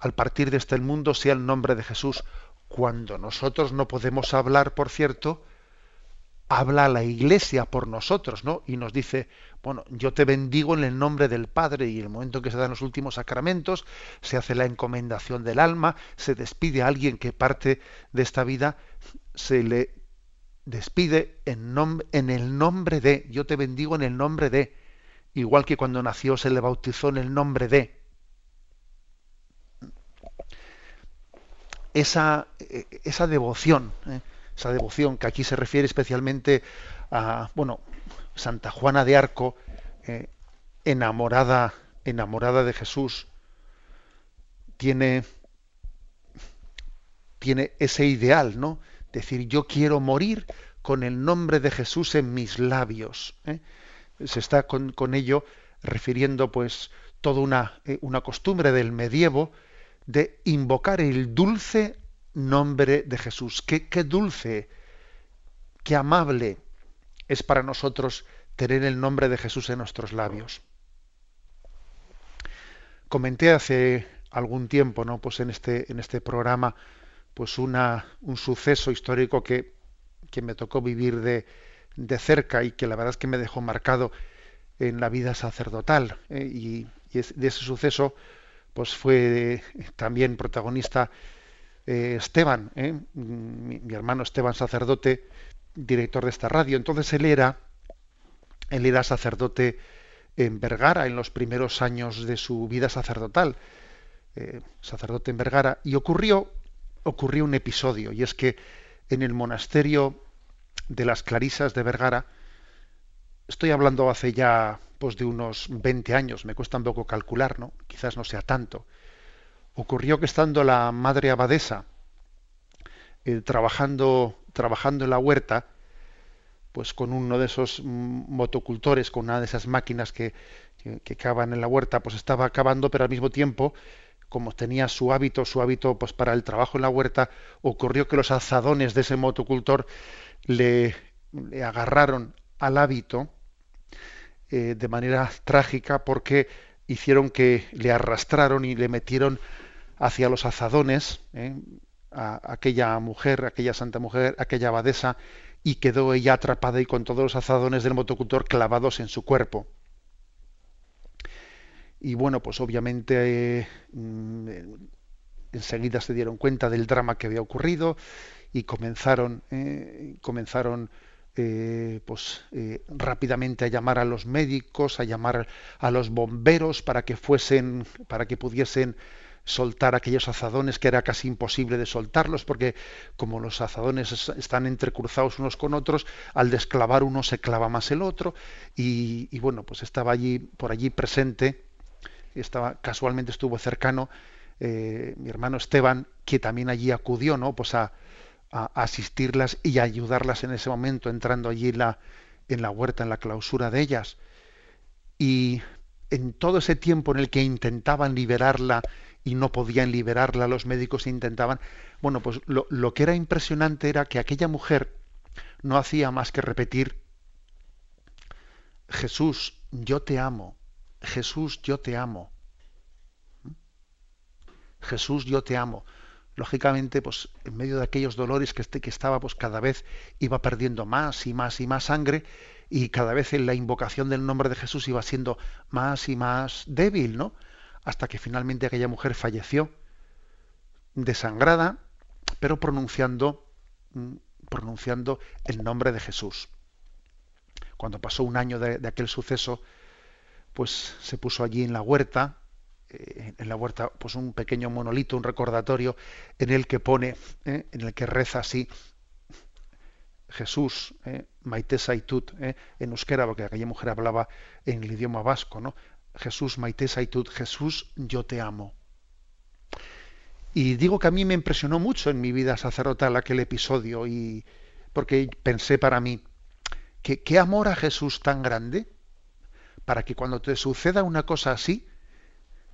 al partir de este mundo sea el nombre de Jesús. Cuando nosotros no podemos hablar, por cierto, habla la iglesia por nosotros, ¿no? Y nos dice, bueno, yo te bendigo en el nombre del Padre y en el momento en que se dan los últimos sacramentos, se hace la encomendación del alma, se despide a alguien que parte de esta vida, se le despide en, en el nombre de, yo te bendigo en el nombre de, igual que cuando nació se le bautizó en el nombre de. Esa, eh, esa devoción, eh, esa devoción que aquí se refiere especialmente a, bueno, Santa Juana de Arco, eh, enamorada, enamorada de Jesús, tiene, tiene ese ideal, ¿no? decir, yo quiero morir con el nombre de Jesús en mis labios. Se está con, ello refiriendo pues toda una, eh, una costumbre del medievo de invocar el dulce nombre de Jesús. Qué, qué dulce, qué amable es para nosotros tener el nombre de Jesús en nuestros labios. Comenté hace algún tiempo, ¿no? Pues en este, en este programa, pues una, un suceso histórico que, que me tocó vivir de, de, cerca y que la verdad es que me dejó marcado en la vida sacerdotal. ¿eh? Y, de ese suceso, pues fue también protagonista eh, Esteban, ¿eh? mi, hermano Esteban sacerdote, director de esta radio. Entonces él era, él era sacerdote en Vergara en los primeros años de su vida sacerdotal, eh, sacerdote en Vergara, y ocurrió, ocurrió un episodio, y es que en el monasterio de las Clarisas de Vergara, estoy hablando hace ya pues de unos 20 años, me cuesta un poco calcular, ¿no? Quizás no sea tanto. Ocurrió que estando la madre abadesa eh, trabajando, trabajando en la huerta, pues con uno de esos motocultores, con una de esas máquinas que, que, cavan en la huerta, pues estaba cavando, pero al mismo tiempo, como tenía su hábito, su hábito pues para el trabajo en la huerta, ocurrió que los azadones de ese motocultor le, agarraron al hábito eh, de manera trágica porque hicieron que le arrastraron y le metieron hacia los azadones eh, a aquella mujer, aquella santa mujer, aquella abadesa, y quedó ella atrapada y con todos los azadones del motocultor clavados en su cuerpo. Y bueno, pues obviamente eh, mm, enseguida se dieron cuenta del drama que había ocurrido y comenzaron, eh, comenzaron eh, pues rápidamente a llamar a los médicos, a llamar a los bomberos para que fuesen, para que pudiesen soltar aquellos azadones que era casi imposible de soltarlos porque como los azadones están entrecruzados unos con otros, al desclavar uno se clava más el otro y, bueno, pues estaba allí por allí presente, estaba casualmente estuvo cercano eh, mi hermano Esteban que también allí acudió, ¿no? Pues a, asistirlas y a ayudarlas en ese momento entrando allí la, en la huerta, en la clausura de ellas y en todo ese tiempo en el que intentaban liberarla y no podían liberarla, los médicos intentaban. Bueno, pues lo, lo que era impresionante era que aquella mujer no hacía más que repetir, Jesús, yo te amo, Jesús, yo te amo. ¿Mm? Jesús, yo te amo. Lógicamente, pues en medio de aquellos dolores que, este, que estaba, pues cada vez iba perdiendo más y más y más sangre y cada vez en la invocación del nombre de Jesús iba siendo más y más débil, ¿no? hasta que finalmente aquella mujer falleció, desangrada, pero pronunciando, mm, pronunciando el nombre de Jesús. Cuando pasó un año de, aquel suceso, pues se puso allí en la huerta, eh, en la huerta, pues un pequeño monolito, un recordatorio, en el que pone, eh, en el que reza así, Jesús, eh, Maite Saitut, en euskera, porque aquella mujer hablaba en el idioma vasco, ¿no? Jesús Maite Saitud, Jesús, yo te amo. Y digo que a mí me impresionó mucho en mi vida sacerdotal aquel episodio, y porque pensé para mí, que qué amor a Jesús tan grande, para que cuando te suceda una cosa así,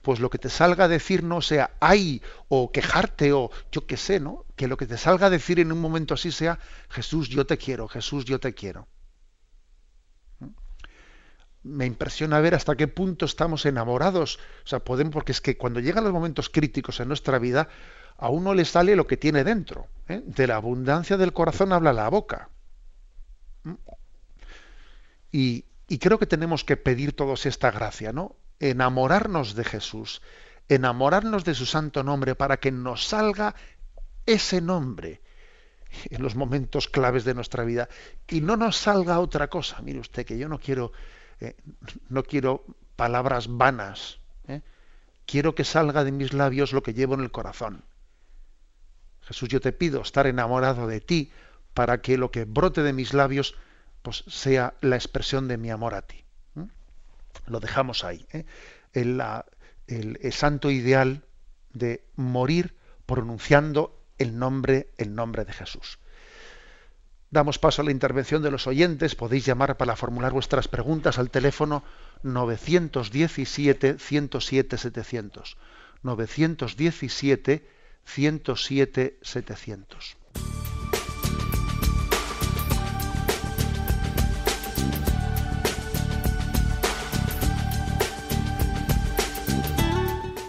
pues lo que te salga a decir no sea ay o quejarte o yo qué sé, ¿no? Que lo que te salga a decir en un momento así sea Jesús, yo te quiero, Jesús, yo te quiero me impresiona ver hasta qué punto estamos enamorados. O sea, podemos, porque es que cuando llegan los momentos críticos en nuestra vida, a uno le sale lo que tiene dentro. ¿eh? De la abundancia del corazón habla la boca. ¿Mm? Y, creo que tenemos que pedir todos esta gracia, ¿no? Enamorarnos de Jesús, enamorarnos de su santo nombre para que nos salga ese nombre en los momentos claves de nuestra vida y no nos salga otra cosa. Mire usted que yo no quiero eh, no quiero palabras vanas. ¿eh? Quiero que salga de mis labios lo que llevo en el corazón. Jesús, yo te pido estar enamorado de ti para que lo que brote de mis labios pues, sea la expresión de mi amor a ti. Lo dejamos ahí. ¿eh? El, el, santo ideal de morir pronunciando el nombre, el nombre de Jesús. Damos paso a la intervención de los oyentes. Podéis llamar para formular vuestras preguntas al teléfono 917 107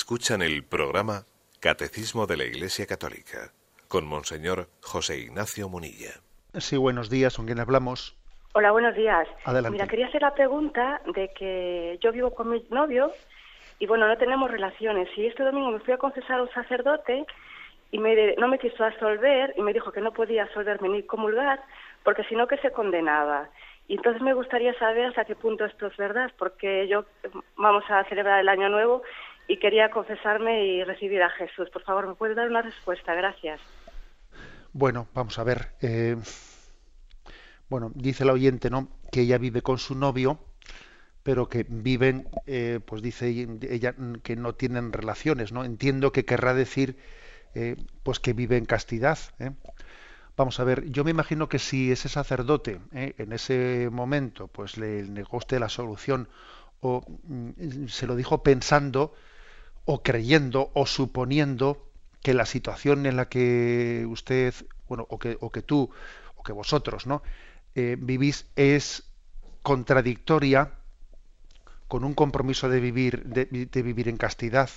Escuchan el programa Catecismo de la Iglesia Católica con Monseñor José Ignacio Munilla. Sí, buenos días, ¿con quién hablamos? Hola, buenos días. Adelante. Mira, quería hacer la pregunta de que yo vivo con mi novio y bueno, no tenemos relaciones. Y este domingo me fui a confesar a un sacerdote y me, no me quiso absolver y me dijo que no podía absolverme ni comulgar porque si no que se condenaba. Y entonces me gustaría saber hasta qué punto esto es verdad, porque yo vamos a celebrar el Año Nuevo y quería confesarme y recibir a Jesús. Por favor, ¿me puede dar una respuesta? Gracias. Bueno, vamos a ver. Eh, bueno, dice la oyente, ¿no? Que ella vive con su novio, pero que viven, eh, pues dice ella que no tienen relaciones, ¿no? Entiendo que querrá decir, eh, pues que vive en castidad. Vamos a ver, yo me imagino que si ese sacerdote en ese momento, pues le negó usted la solución o mm, se lo dijo pensando o creyendo o suponiendo que la situación en la que usted, bueno, o que, o que tú, o que vosotros, ¿no? Eh, vivís es contradictoria con un compromiso de vivir, de, vivir en castidad.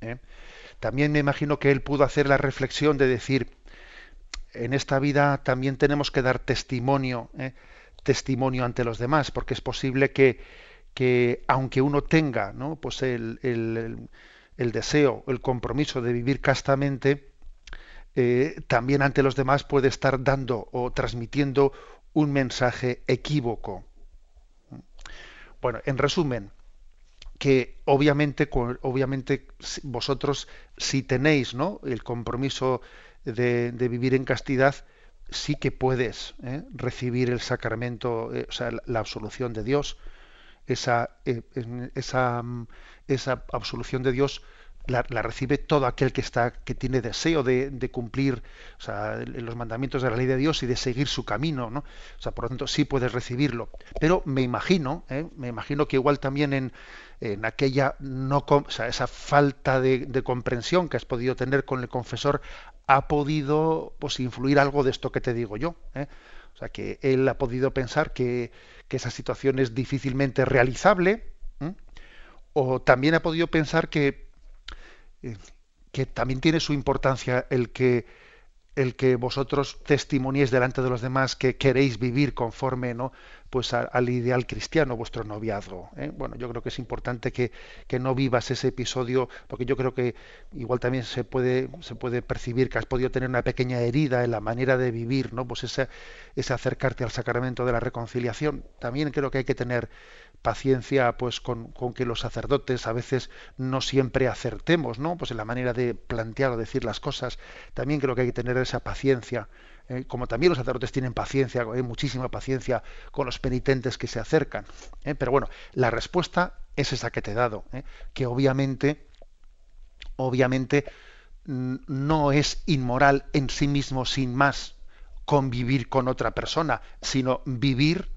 ¿eh? También me imagino que él pudo hacer la reflexión de decir, en esta vida también tenemos que dar testimonio, ¿eh? testimonio ante los demás, porque es posible que, que aunque uno tenga ¿no? pues el, el, el, deseo, el compromiso de vivir castamente, eh, también ante los demás puede estar dando o transmitiendo un mensaje equívoco. Bueno, en resumen, que obviamente, obviamente vosotros si tenéis ¿no? el compromiso de, de vivir en castidad, sí que puedes ¿eh? recibir el sacramento, eh, o sea, la absolución de Dios esa, eh, esa, mm, esa absolución de Dios la, recibe todo aquel que está que tiene deseo de, cumplir los mandamientos de la ley de Dios y de seguir su camino ¿no? o sea por lo tanto sí puedes recibirlo pero me imagino ¿eh? me imagino que igual también en, en aquella no o sea, esa falta de, comprensión que has podido tener con el confesor ha podido pues influir algo de esto que te digo yo ¿eh? O sea que él ha podido pensar que que esa situación es difícilmente realizable, o también ha podido pensar que, eh, que también tiene su importancia el que el que vosotros testimoniéis delante de los demás que queréis vivir conforme ¿no? pues al ideal cristiano vuestro noviazgo. ¿eh? Bueno, yo creo que es importante que, que, no vivas ese episodio, porque yo creo que igual también se puede, se puede percibir que has podido tener una pequeña herida en la manera de vivir, ¿no? Pues ese, ese acercarte al sacramento de la reconciliación. También creo que hay que tener paciencia pues con, con, que los sacerdotes a veces no siempre acertemos, ¿no? Pues en la manera de plantear o decir las cosas. También creo que hay que tener esa paciencia eh, como también los sacerdotes tienen paciencia, hay muchísima paciencia con los penitentes que se acercan. ¿eh? Pero bueno, la respuesta es esa que te he dado, ¿eh? que obviamente, obviamente mm, no es inmoral en sí mismo sin más convivir con otra persona, sino vivir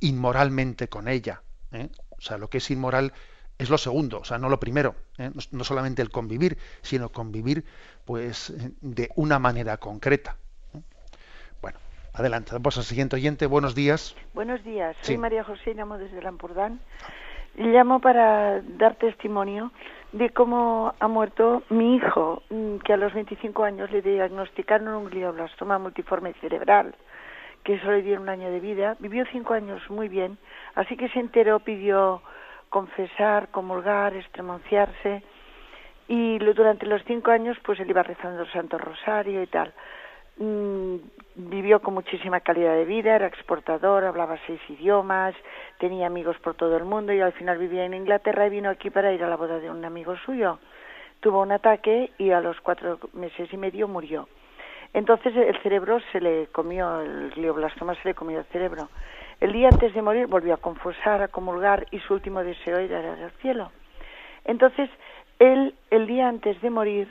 inmoralmente con ella. O sea, lo que es inmoral es lo segundo, o sea, no lo primero, ¿eh? no, solamente el convivir, sino convivir pues de una manera concreta. Bueno, adelante, vamos al siguiente oyente, buenos días. Buenos días, soy María José, llamo desde Lampurdán. Llamo para dar testimonio de cómo ha muerto mi hijo, mm, que a los 25 años le diagnosticaron un glioblastoma multiforme cerebral, que solo le dieron un año de vida. Vivió cinco años muy bien, así que se enteró, pidió confesar, comulgar, extremonciarse, y durante los cinco años pues él iba rezando el Santo Rosario y tal. Mm, vivió con muchísima calidad de vida, era exportador, hablaba seis idiomas, tenía amigos por todo el mundo y al final vivía en Inglaterra y vino aquí para ir a la boda de un amigo suyo. Tuvo un ataque y a los cuatro meses y medio murió. Entonces el cerebro se le comió, el glioblastoma se le comió el cerebro. El día antes de morir volvió a confusar, a comulgar y su último deseo era ir al cielo. Entonces él, el día antes de morir,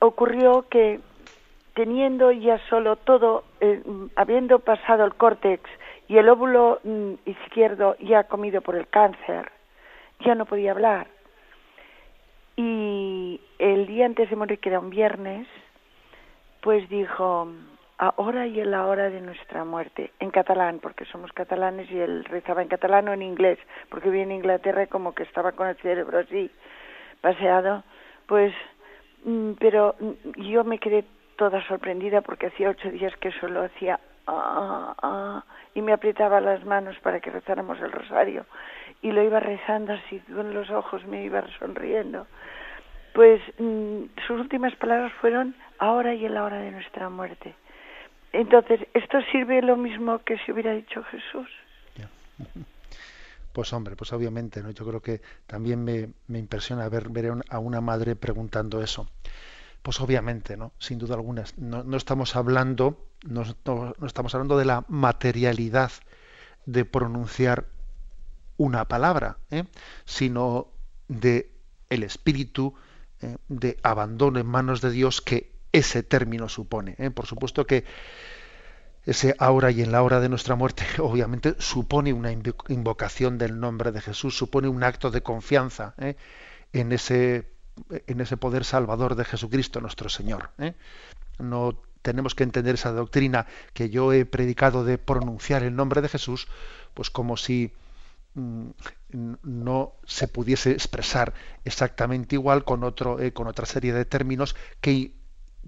ocurrió que teniendo ya solo todo, eh, habiendo pasado el córtex y el óvulo mm, izquierdo ya comido por el cáncer, ya no podía hablar. Y el día antes de morir, que era un viernes, pues dijo, ahora y en la hora de nuestra muerte, en catalán, porque somos catalanes y él rezaba en catalán o en inglés, porque vivía en Inglaterra como que estaba con el cerebro así paseado, pues, mm, pero mm, yo me quedé toda sorprendida porque hacía ocho días que solo hacía ah, ah, y me apretaba las manos para que rezáramos el rosario y lo iba rezando así con los ojos me iba sonriendo pues mm, sus últimas palabras fueron ahora y en la hora de nuestra muerte entonces esto sirve lo mismo que si hubiera dicho Jesús pues hombre, pues obviamente, ¿no? Yo creo que también me, me impresiona ver, ver a una madre preguntando eso. Pues obviamente, ¿no? Sin duda alguna. No, estamos hablando, no, estamos hablando de la materialidad de pronunciar una palabra, ¿eh? sino de el espíritu ¿eh? de abandono en manos de Dios que ese término supone. ¿eh? Por supuesto que ese ahora y en la hora de nuestra muerte, obviamente supone una invocación del nombre de Jesús, supone un acto de confianza en ese en ese poder salvador de Jesucristo nuestro Señor. ¿eh? No tenemos que entender esa doctrina que yo he predicado de pronunciar el nombre de Jesús, pues como si no se pudiese expresar exactamente igual con otro eh, con otra serie de términos que,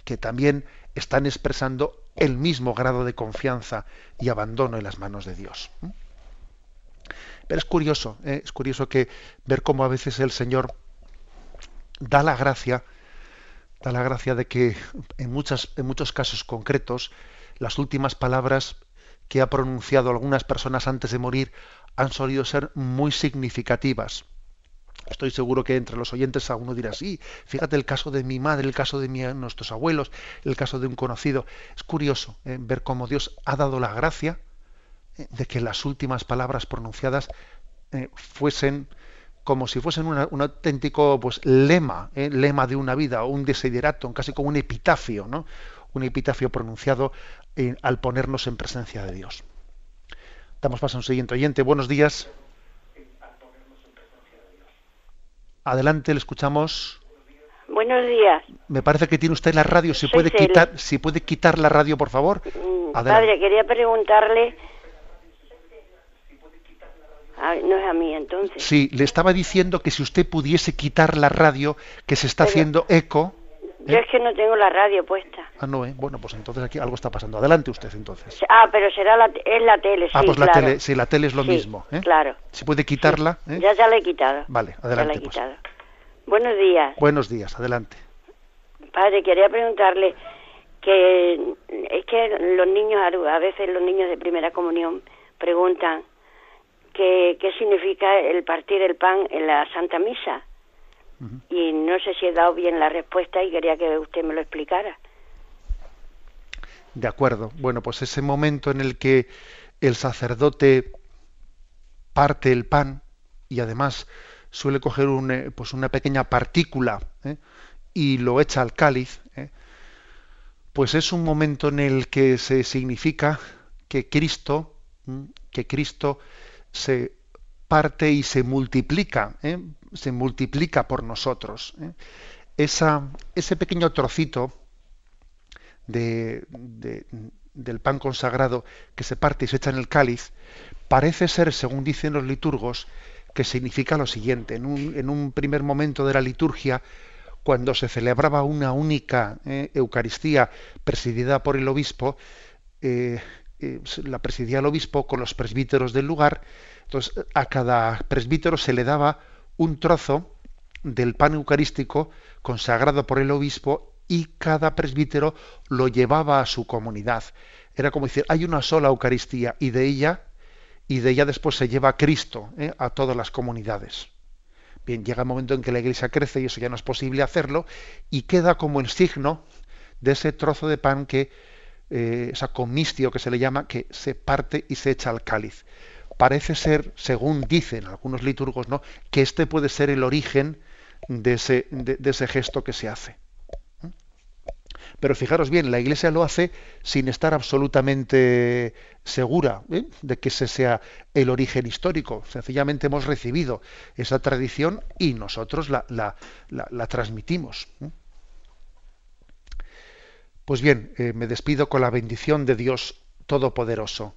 que también están expresando el mismo grado de confianza y abandono en las manos de Dios. Pero es curioso, ¿eh? es curioso que ver cómo a veces el Señor da la gracia, da la gracia de que en, muchas, en muchos casos concretos las últimas palabras que ha pronunciado algunas personas antes de morir han solido ser muy significativas. Estoy seguro que entre los oyentes alguno dirá, sí, fíjate el caso de mi madre, el caso de nuestros abuelos, el caso de un conocido. Es curioso eh, ver cómo Dios ha dado la gracia eh, de que las últimas palabras pronunciadas eh, fuesen como si fuesen un auténtico pues lema, lema de una vida, o un desiderato, casi como un epitafio, ¿no? Un epitafio pronunciado al ponernos en presencia de Dios. Damos paso a un siguiente oyente. Buenos días. Adelante, le escuchamos. Buenos días. Me parece que tiene usted la radio. Si puede quitar, si puede quitar la radio, por favor. Mm, padre, quería preguntarle Ah, no es a mí entonces. Sí, le estaba diciendo que si usted pudiese quitar la radio, que se está haciendo eco. Yo es que no tengo la radio puesta. Ah, no, ¿eh? Bueno, pues entonces aquí algo está pasando. Adelante usted entonces. Ah, pero será la, es la tele, sí, Ah, pues la tele, sí, la tele es lo mismo. ¿eh? Claro. Si puede quitarla. ¿eh? Ya, ya la he quitado. Vale, adelante. Ya la he pues. quitado. Buenos días. Buenos días, adelante. Padre, quería preguntarle que es que los niños, a veces los niños de primera comunión preguntan qué, qué significa el partir el pan en la Santa Misa. Y no sé si he dado bien la respuesta y quería que usted me lo explicara. De acuerdo. Bueno, pues ese momento en el que el sacerdote parte el pan y además suele coger un, eh, pues una pequeña partícula ¿eh? y lo echa al cáliz, ¿eh? pues es un momento en el que se significa que Cristo, que Cristo se parte y se multiplica. Se multiplica por nosotros. ¿eh? Esa, ese pequeño trocito de, del pan consagrado que se parte y se echa en el cáliz, parece ser, según dicen los liturgos, que significa lo siguiente. En un, en un primer momento de la liturgia, cuando se celebraba una única eh, Eucaristía presidida por el obispo, eh, la presidía el obispo con los presbíteros del lugar, entonces a cada presbítero se le daba un trozo del pan eucarístico consagrado por el obispo y cada presbítero lo llevaba a su comunidad. Era como decir, hay una sola Eucaristía y de ella y de ella después se lleva a Cristo a todas las comunidades. Bien, llega el momento en que la iglesia crece y eso ya no es posible hacerlo y queda como el signo de ese trozo de pan que, eh, esa comistio que se le llama, que se parte y se echa al cáliz. Parece ser, según dicen algunos liturgos, ¿no? que este puede ser el origen de ese, gesto que se hace. Pero fijaros bien, la Iglesia lo hace sin estar absolutamente segura ¿eh? de que ese sea el origen histórico. Sencillamente hemos recibido esa tradición y nosotros la, la, transmitimos. ¿eh? Pues bien, eh, me despido con la bendición de Dios Todopoderoso,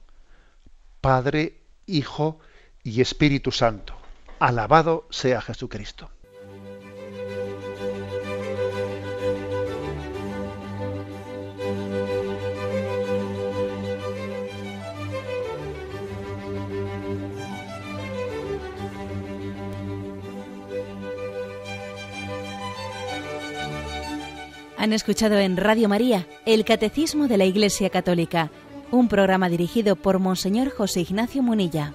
Padre, Hijo y Espíritu Santo. Alabado sea Jesucristo. Han escuchado en Radio María el Catecismo de la Iglesia Católica, un programa dirigido por Monseñor José Ignacio Munilla.